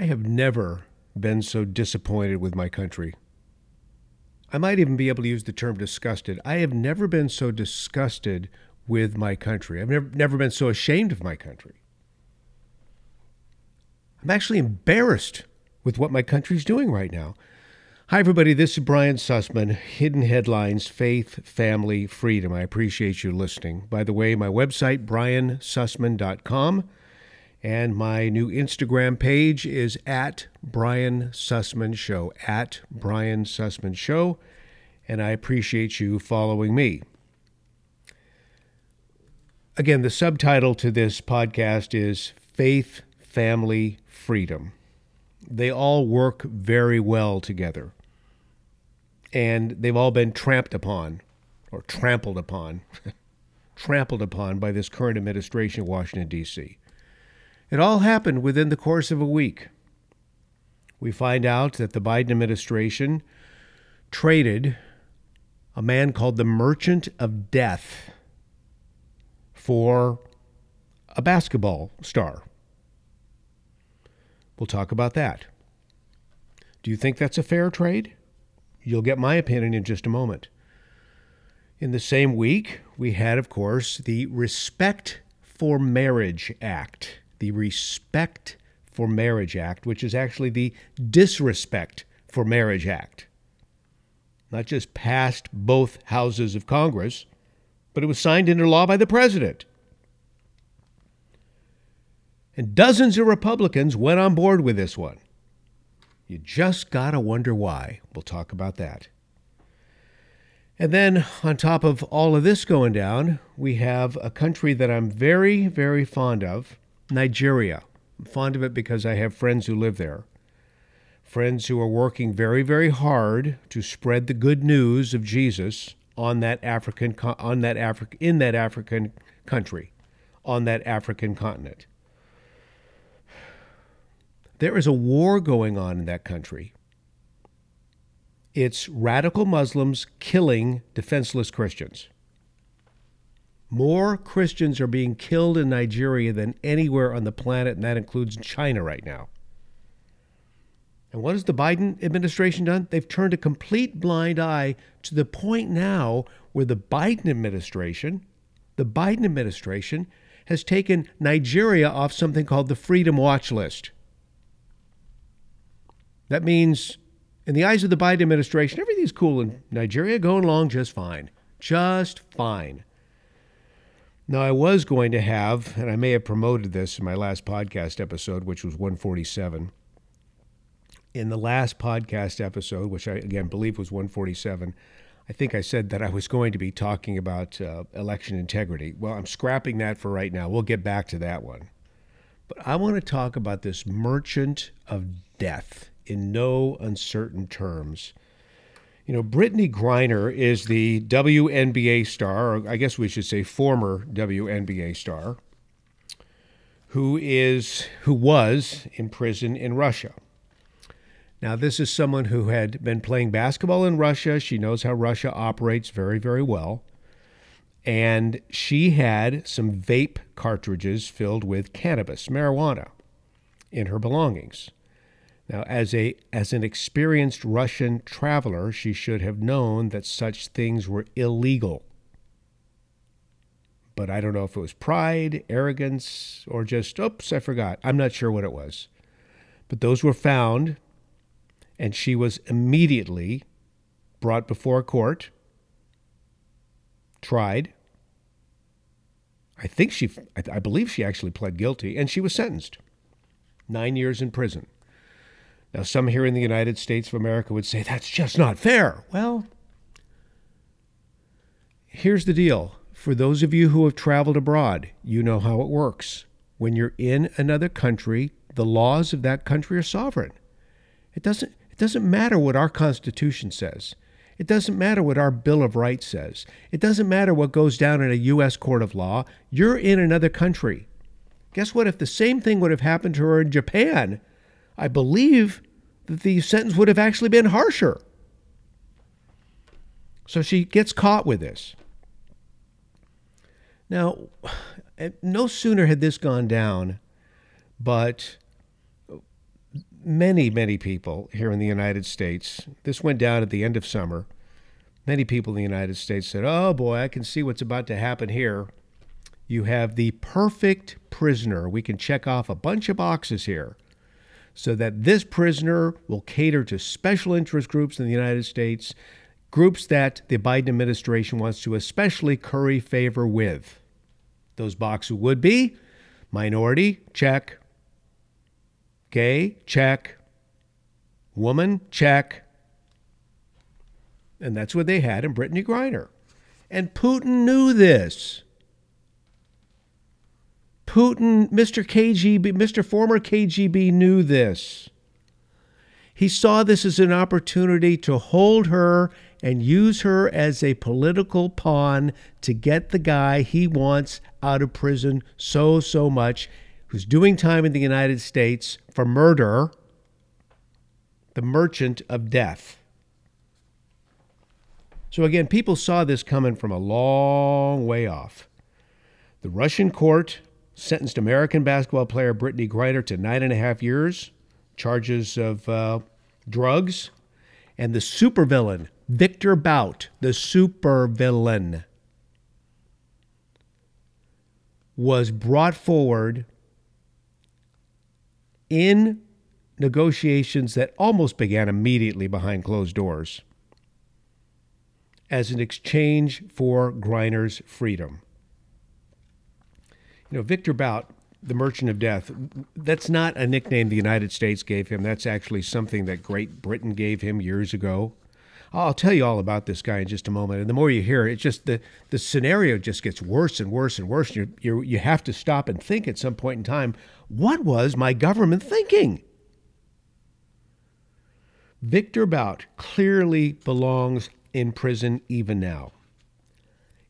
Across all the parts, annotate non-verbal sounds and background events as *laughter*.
I have never been so disappointed with my country. I might even be able to use the term disgusted. I have never been so disgusted with my country. I've never, never been so ashamed of my country. I'm actually embarrassed with what my country's doing right now. Hi, everybody. This is Brian Sussman, Hidden Headlines Faith, Family, Freedom. I appreciate you listening. By the way, my website, briansussman.com. And my new Instagram page is at Brian Sussman Show, at Brian Sussman Show. And I appreciate you following me. Again, the subtitle to this podcast is Faith, Family, Freedom. They all work very well together. And they've all been tramped upon or trampled upon, *laughs* trampled upon by this current administration in Washington, D.C. It all happened within the course of a week. We find out that the Biden administration traded a man called the Merchant of Death for a basketball star. We'll talk about that. Do you think that's a fair trade? You'll get my opinion in just a moment. In the same week, we had, of course, the Respect for Marriage Act the Respect for Marriage Act, which is actually the Disrespect for Marriage Act. Not just passed both houses of Congress, but it was signed into law by the president. And dozens of Republicans went on board with this one. You just got to wonder why. We'll talk about that. And then, on top of all of this going down, we have a country that I'm very, very fond of Nigeria. I'm fond of it because I have friends who live there. Friends who are working very, very hard to spread the good news of Jesus on that African on that Africa in that African country, on that African continent. There is a war going on in that country. It's radical Muslims killing defenseless Christians. More Christians are being killed in Nigeria than anywhere on the planet, and that includes China right now. And what has the Biden administration done? They've turned a complete blind eye to the point now where the Biden administration, the Biden administration, has taken Nigeria off something called the Freedom Watch List. That means, in the eyes of the Biden administration, everything's cool in Nigeria, going along just fine. Just fine. Now, I was going to have, and I may have promoted this in my last podcast episode, which was 147. In the last podcast episode, which I again believe was 147, I think I said that I was going to be talking about uh, election integrity. Well, I'm scrapping that for right now. We'll get back to that one. But I want to talk about this merchant of death in no uncertain terms. You know, Brittney Griner is the WNBA star, or I guess we should say former WNBA star, who is who was in prison in Russia. Now, this is someone who had been playing basketball in Russia. She knows how Russia operates very, very well. And she had some vape cartridges filled with cannabis, marijuana, in her belongings. Now, as, a, as an experienced Russian traveler, she should have known that such things were illegal. But I don't know if it was pride, arrogance, or just, oops, I forgot. I'm not sure what it was. But those were found, and she was immediately brought before a court, tried. I think she, I believe she actually pled guilty, and she was sentenced. Nine years in prison. Now, some here in the United States of America would say that's just not fair. Well, here's the deal. For those of you who have traveled abroad, you know how it works. When you're in another country, the laws of that country are sovereign. It doesn't, it doesn't matter what our Constitution says. It doesn't matter what our Bill of Rights says. It doesn't matter what goes down in a U.S. court of law. You're in another country. Guess what? If the same thing would have happened to her in Japan, I believe that the sentence would have actually been harsher. So she gets caught with this. Now, no sooner had this gone down, but many, many people here in the United States, this went down at the end of summer. Many people in the United States said, Oh boy, I can see what's about to happen here. You have the perfect prisoner. We can check off a bunch of boxes here so that this prisoner will cater to special interest groups in the United States, groups that the Biden administration wants to especially curry favor with. Those boxes would be minority, check, gay, check, woman, check. And that's what they had in Brittney Griner. And Putin knew this. Putin, Mr. KGB, Mr. former KGB knew this. He saw this as an opportunity to hold her and use her as a political pawn to get the guy he wants out of prison so, so much, who's doing time in the United States for murder, the merchant of death. So, again, people saw this coming from a long way off. The Russian court sentenced American basketball player Brittney Griner to nine and a half years, charges of uh, drugs, and the supervillain Victor Bout, the supervillain, was brought forward in negotiations that almost began immediately behind closed doors as an exchange for Griner's freedom you know, Victor Bout, the Merchant of Death, that's not a nickname the United States gave him. That's actually something that Great Britain gave him years ago. I'll tell you all about this guy in just a moment. And the more you hear, it's just the, the scenario just gets worse and worse and worse. You, you, you have to stop and think at some point in time what was my government thinking? Victor Bout clearly belongs in prison even now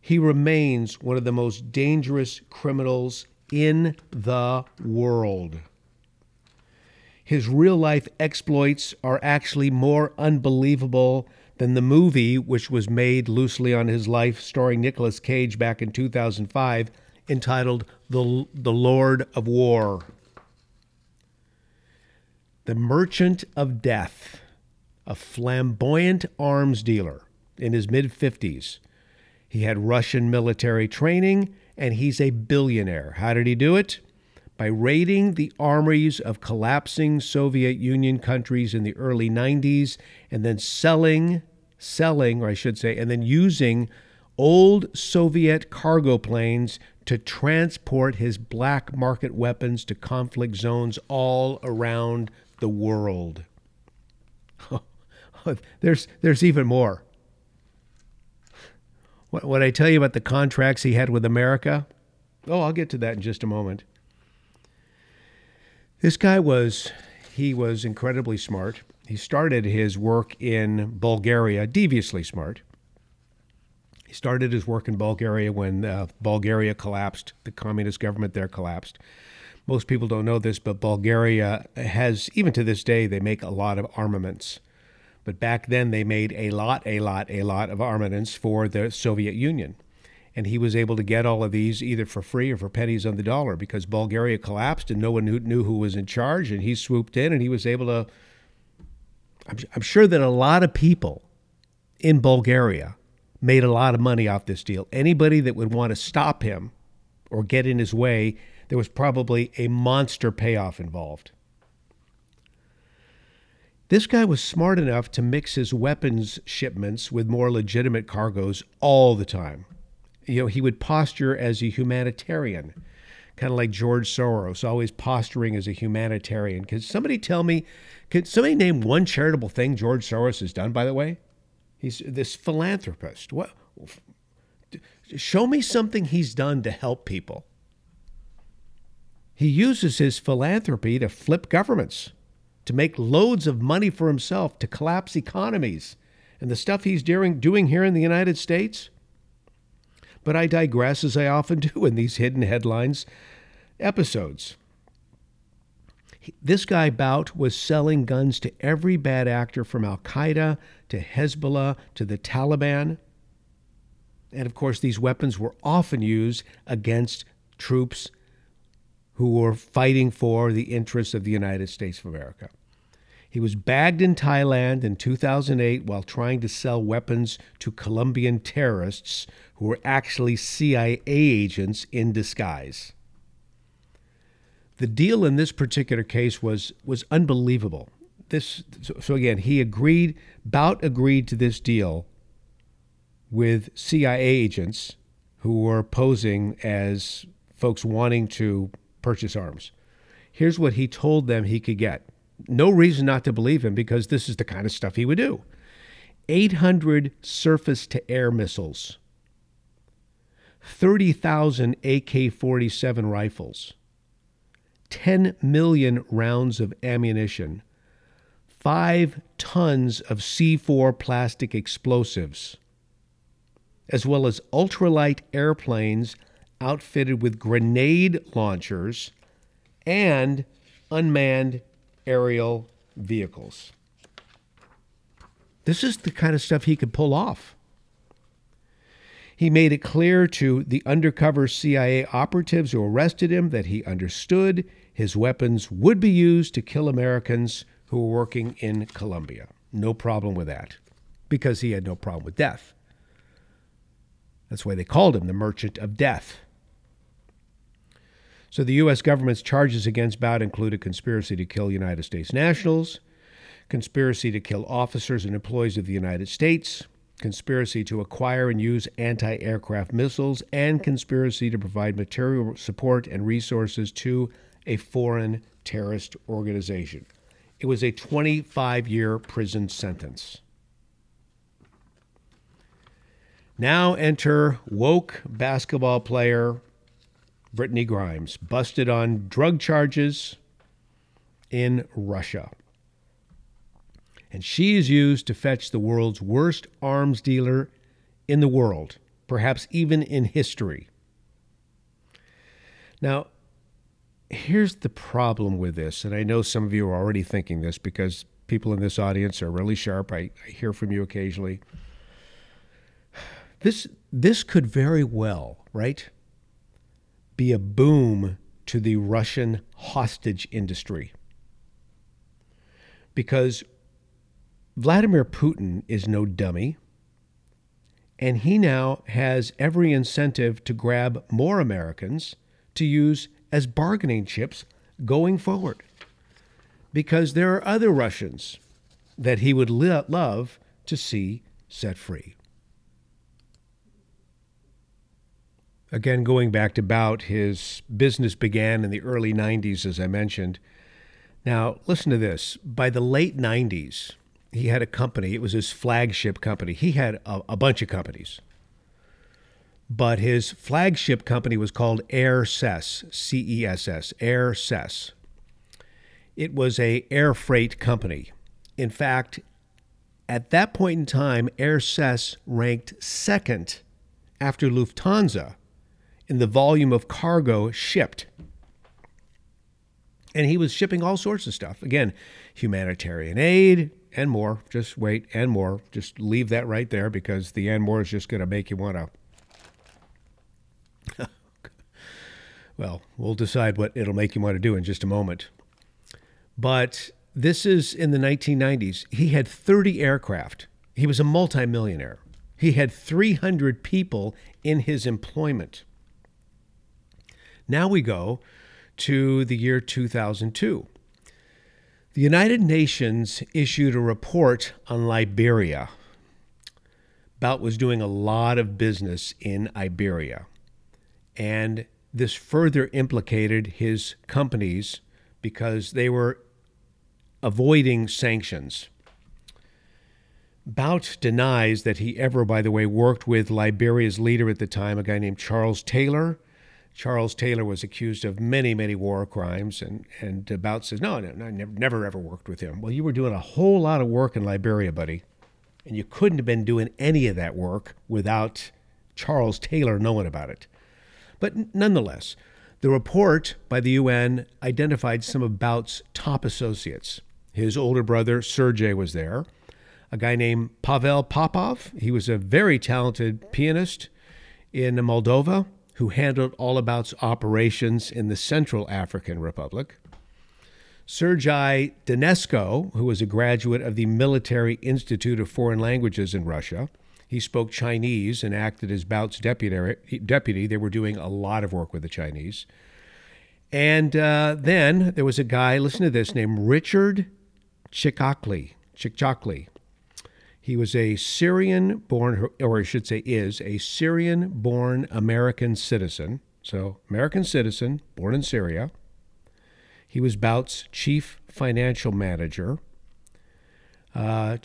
he remains one of the most dangerous criminals in the world. His real life exploits are actually more unbelievable than the movie, which was made loosely on his life, starring Nicolas Cage back in 2005, entitled The, the Lord of War. The Merchant of Death, a flamboyant arms dealer in his mid 50s he had Russian military training, and he's a billionaire. How did he do it? By raiding the armories of collapsing Soviet Union countries in the early 90s and then selling, selling, or I should say, and then using old Soviet cargo planes to transport his black market weapons to conflict zones all around the world. *laughs* there's, there's even more. What, what I tell you about the contracts he had with America? Oh, I'll get to that in just a moment. This guy was he was incredibly smart. He started his work in Bulgaria, deviously smart. He started his work in Bulgaria when uh, Bulgaria collapsed. The communist government there collapsed. Most people don't know this, but Bulgaria has, even to this day, they make a lot of armaments. But back then, they made a lot, a lot, a lot of armaments for the Soviet Union. And he was able to get all of these either for free or for pennies on the dollar because Bulgaria collapsed and no one knew who was in charge. And he swooped in and he was able to. I'm, I'm sure that a lot of people in Bulgaria made a lot of money off this deal. Anybody that would want to stop him or get in his way, there was probably a monster payoff involved. This guy was smart enough to mix his weapons shipments with more legitimate cargoes all the time. You know, he would posture as a humanitarian, kind of like George Soros, always posturing as a humanitarian. Can somebody tell me, can somebody name one charitable thing George Soros has done, by the way? He's this philanthropist. What? Show me something he's done to help people. He uses his philanthropy to flip governments to make loads of money for himself, to collapse economies, and the stuff he's doing, doing here in the United States. But I digress, as I often do in these hidden headlines episodes. This guy Bout was selling guns to every bad actor from Al Qaeda to Hezbollah to the Taliban. And of course, these weapons were often used against troops who were fighting for the interests of the United States of America. He was bagged in Thailand in 2008 while trying to sell weapons to Colombian terrorists who were actually CIA agents in disguise. The deal in this particular case was was unbelievable. This so, so again, he agreed Bout agreed to this deal with CIA agents who were posing as folks wanting to purchase arms. Here's what he told them he could get. No reason not to believe him because this is the kind of stuff he would do. 800 surface to air missiles, 30,000 AK 47 rifles, 10 million rounds of ammunition, 5 tons of C4 plastic explosives, as well as ultralight airplanes outfitted with grenade launchers and unmanned aerial vehicles. This is the kind of stuff he could pull off. He made it clear to the undercover CIA operatives who arrested him that he understood his weapons would be used to kill Americans who were working in Colombia. No problem with that, because he had no problem with death. That's why they called him the Merchant of Death. So the U.S. government's charges against Bout included conspiracy to kill United States nationals, conspiracy to kill officers and employees of the United States, conspiracy to acquire and use anti aircraft missiles, and conspiracy to provide material support and resources to a foreign terrorist organization. It was a 25 year prison sentence. Now enter woke basketball player Brittney Grimes, busted on drug charges in Russia. And she is used to fetch the world's worst arms dealer in the world, perhaps even in history. Now, here's the problem with this, and I know some of you are already thinking this because people in this audience are really sharp. I, I hear from you occasionally. This this could very well, right? Be a boom to the Russian hostage industry. Because Vladimir Putin is no dummy, and he now has every incentive to grab more Americans to use as bargaining chips going forward. Because there are other Russians that he would love to see set free. Again, going back to Bout, his business began in the early 90s, as I mentioned. Now, listen to this. By the late 90s, he had a company. It was his flagship company. He had a, a bunch of companies. But his flagship company was called Air Cess, C E S S, Air Cess. It was a air freight company. In fact, at that point in time, Air Cess ranked second after Lufthansa in the volume of cargo shipped. And he was shipping all sorts of stuff. Again, humanitarian aid and more. Just wait, and more. Just leave that right there because the and more is just going to make you want to. *laughs* well, we'll decide what it'll make you want to do in just a moment. But this is in the 1990s. He had 30 aircraft. He was a multimillionaire. He had 300 people in his employment. Now we go to the year 2002. The United Nations issued a report on Liberia. Bout was doing a lot of business in Liberia. And this further implicated his companies because they were avoiding sanctions. Bout denies that he ever, by the way, worked with Liberia's leader at the time, a guy named Charles Taylor, Charles Taylor was accused of many, many war crimes, and and Bout says, no, no, I never, never ever worked with him. Well, you were doing a whole lot of work in Liberia, buddy, and you couldn't have been doing any of that work without Charles Taylor knowing about it. But nonetheless, the report by the UN identified some of Bout's top associates. His older brother Sergei was there. A guy named Pavel Popov. He was a very talented pianist in Moldova who handled all Bout's operations in the Central African Republic. Sergei Danesko, who was a graduate of the Military Institute of Foreign Languages in Russia, he spoke Chinese and acted as Bout's deputy. deputy. They were doing a lot of work with the Chinese. And uh, then there was a guy, listen to this, named Richard Chikakli. Chikchakli. He was a Syrian born, or I should say, is a Syrian born American citizen. So, American citizen, born in Syria. He was Bout's chief financial manager. Uh,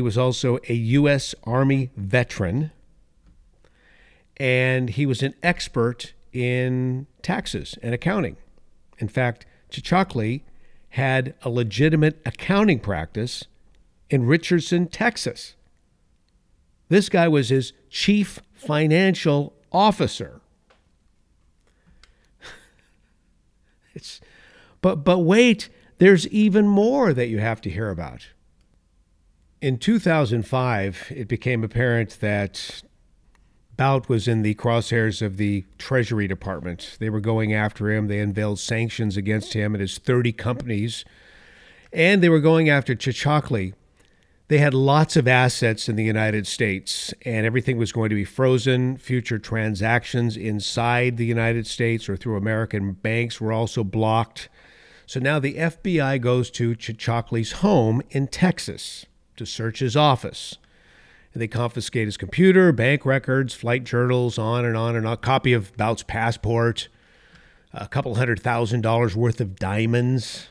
was also a U.S. Army veteran, and he was an expert in taxes and accounting. In fact, Chichakli had a legitimate accounting practice in Richardson, Texas. This guy was his chief financial officer. *laughs* it's, but, but wait, there's even more that you have to hear about. In 2005, it became apparent that Bout was in the crosshairs of the Treasury Department. They were going after him. They unveiled sanctions against him and his 30 companies. And they were going after Chichakli. They had lots of assets in the United States, and everything was going to be frozen. Future transactions inside the United States or through American banks were also blocked. So now the FBI goes to Chichakli's home in Texas to search his office. And they confiscate his computer, bank records, flight journals, on and on and on. A copy of Bout's passport, a couple hundred thousand dollars worth of diamonds.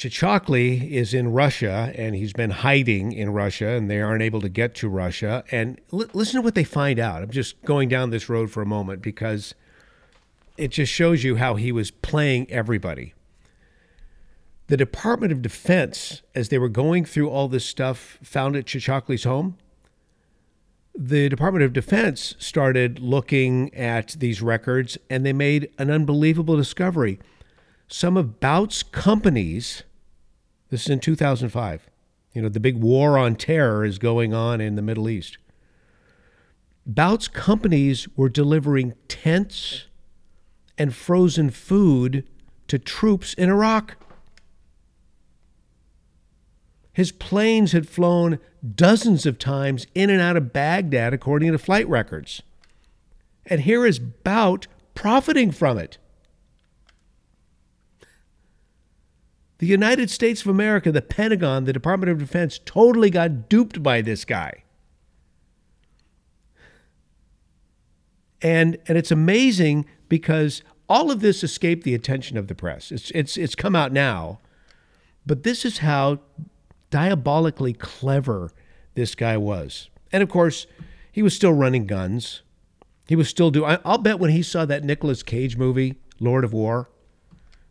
Chichakli is in Russia and he's been hiding in Russia and they aren't able to get to Russia. And listen to what they find out. I'm just going down this road for a moment because it just shows you how he was playing everybody the Department of Defense, as they were going through all this stuff, found at Chichakli's home. The Department of Defense started looking at these records and they made an unbelievable discovery. Some of Bout's companies, this is in 2005, you know, the big war on terror is going on in the Middle East. Bout's companies were delivering tents and frozen food to troops in Iraq. His planes had flown dozens of times in and out of Baghdad, according to flight records. And here is Bout profiting from it. The United States of America, the Pentagon, the Department of Defense totally got duped by this guy. And, and it's amazing because all of this escaped the attention of the press. It's, it's, it's come out now. But this is how diabolically clever this guy was. And of course, he was still running guns. He was still doing. I'll bet when he saw that Nicolas Cage movie, Lord of War,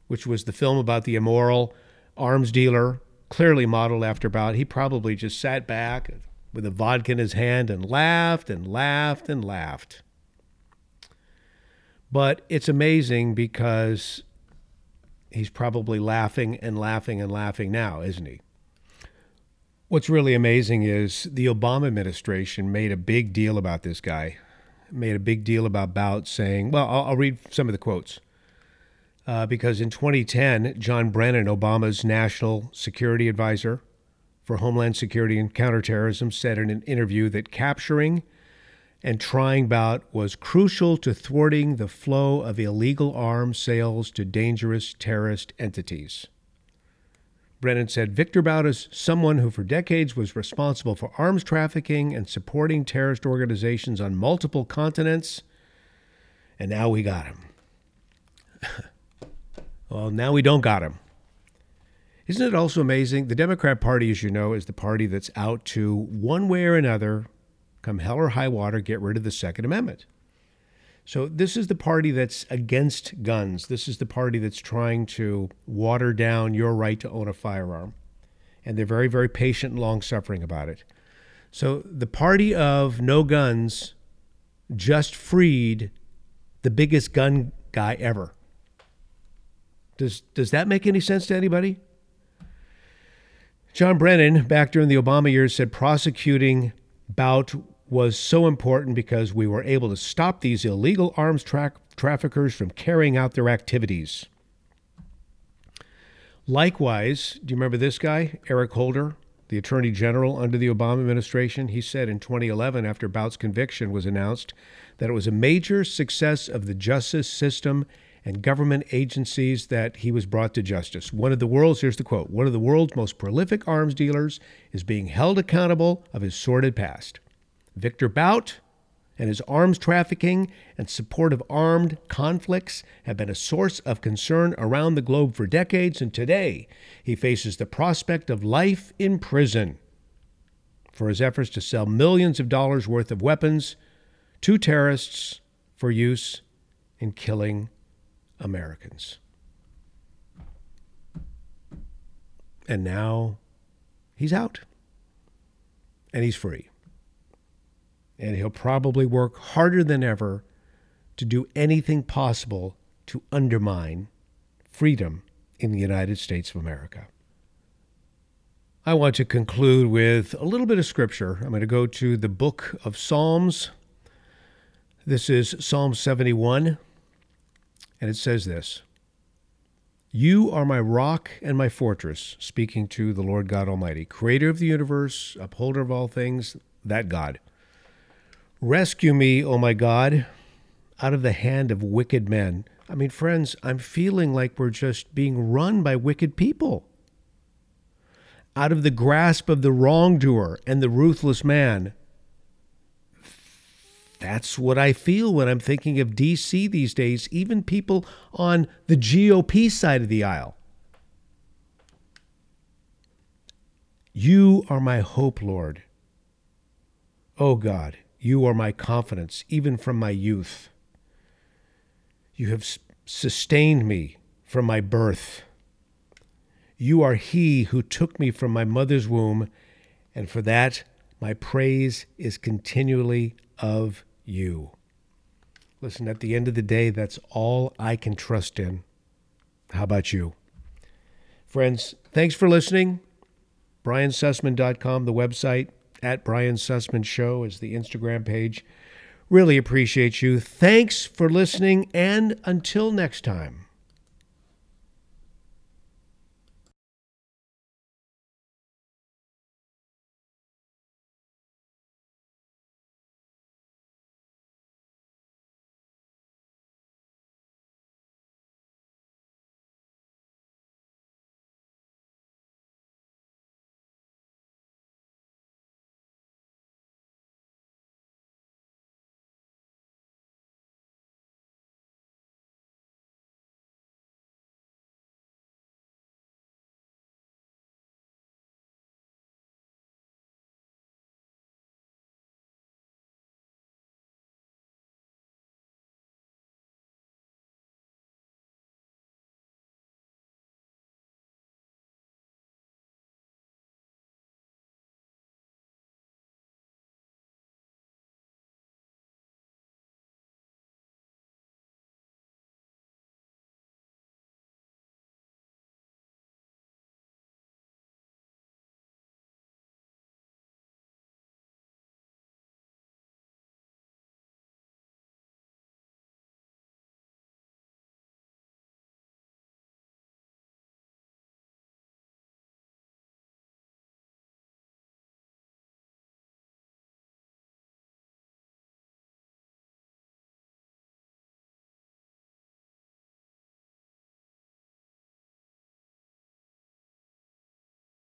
which was the film about the immoral arms dealer, clearly modeled after Bout, he probably just sat back with a vodka in his hand and laughed and laughed and laughed. But it's amazing because he's probably laughing and laughing and laughing now, isn't he? What's really amazing is the Obama administration made a big deal about this guy, made a big deal about Bout saying, well, I'll, I'll read some of the quotes. Uh, because in 2010, John Brennan, Obama's national security advisor for Homeland Security and Counterterrorism, said in an interview that capturing and trying Bout was crucial to thwarting the flow of illegal arms sales to dangerous terrorist entities. Brennan said Victor Bout is someone who for decades was responsible for arms trafficking and supporting terrorist organizations on multiple continents. And now we got him. *laughs* well, now we don't got him. Isn't it also amazing? The Democrat Party, as you know, is the party that's out to, one way or another, come hell or high water, get rid of the Second Amendment. So this is the party that's against guns. This is the party that's trying to water down your right to own a firearm. And they're very, very patient and long suffering about it. So the party of no guns just freed the biggest gun guy ever. Does, does that make any sense to anybody? John Brennan, back during the Obama years, said prosecuting Bout was so important because we were able to stop these illegal arms tra- traffickers from carrying out their activities. Likewise, do you remember this guy, Eric Holder, the Attorney General under the Obama administration? He said in 2011, after Bout's conviction was announced, that it was a major success of the justice system and government agencies that he was brought to justice. One of the world's, here's the quote, one of the world's most prolific arms dealers is being held accountable of his sordid past. Victor Bout and his arms trafficking and support of armed conflicts have been a source of concern around the globe for decades, and today he faces the prospect of life in prison for his efforts to sell millions of dollars worth of weapons to terrorists for use in killing Americans. And now he's out and he's free and he'll probably work harder than ever to do anything possible to undermine freedom in the United States of America. I want to conclude with a little bit of scripture. I'm going to go to the book of Psalms. This is Psalm 71, and it says this You are my rock and my fortress, speaking to the Lord God Almighty, creator of the universe, upholder of all things, that God. Rescue me, O oh my God, out of the hand of wicked men. I mean, friends, I'm feeling like we're just being run by wicked people. Out of the grasp of the wrongdoer and the ruthless man. That's what I feel when I'm thinking of DC these days, even people on the GOP side of the aisle. You are my hope, Lord. Oh God, you are my confidence, even from my youth. You have sustained me from my birth. You are He who took me from my mother's womb, and for that my praise is continually of you. Listen, at the end of the day, that's all I can trust in. How about you? Friends, thanks for listening. BrianSussman.com, the website at Brian Sussman Show is the Instagram page. Really appreciate you. Thanks for listening, and until next time.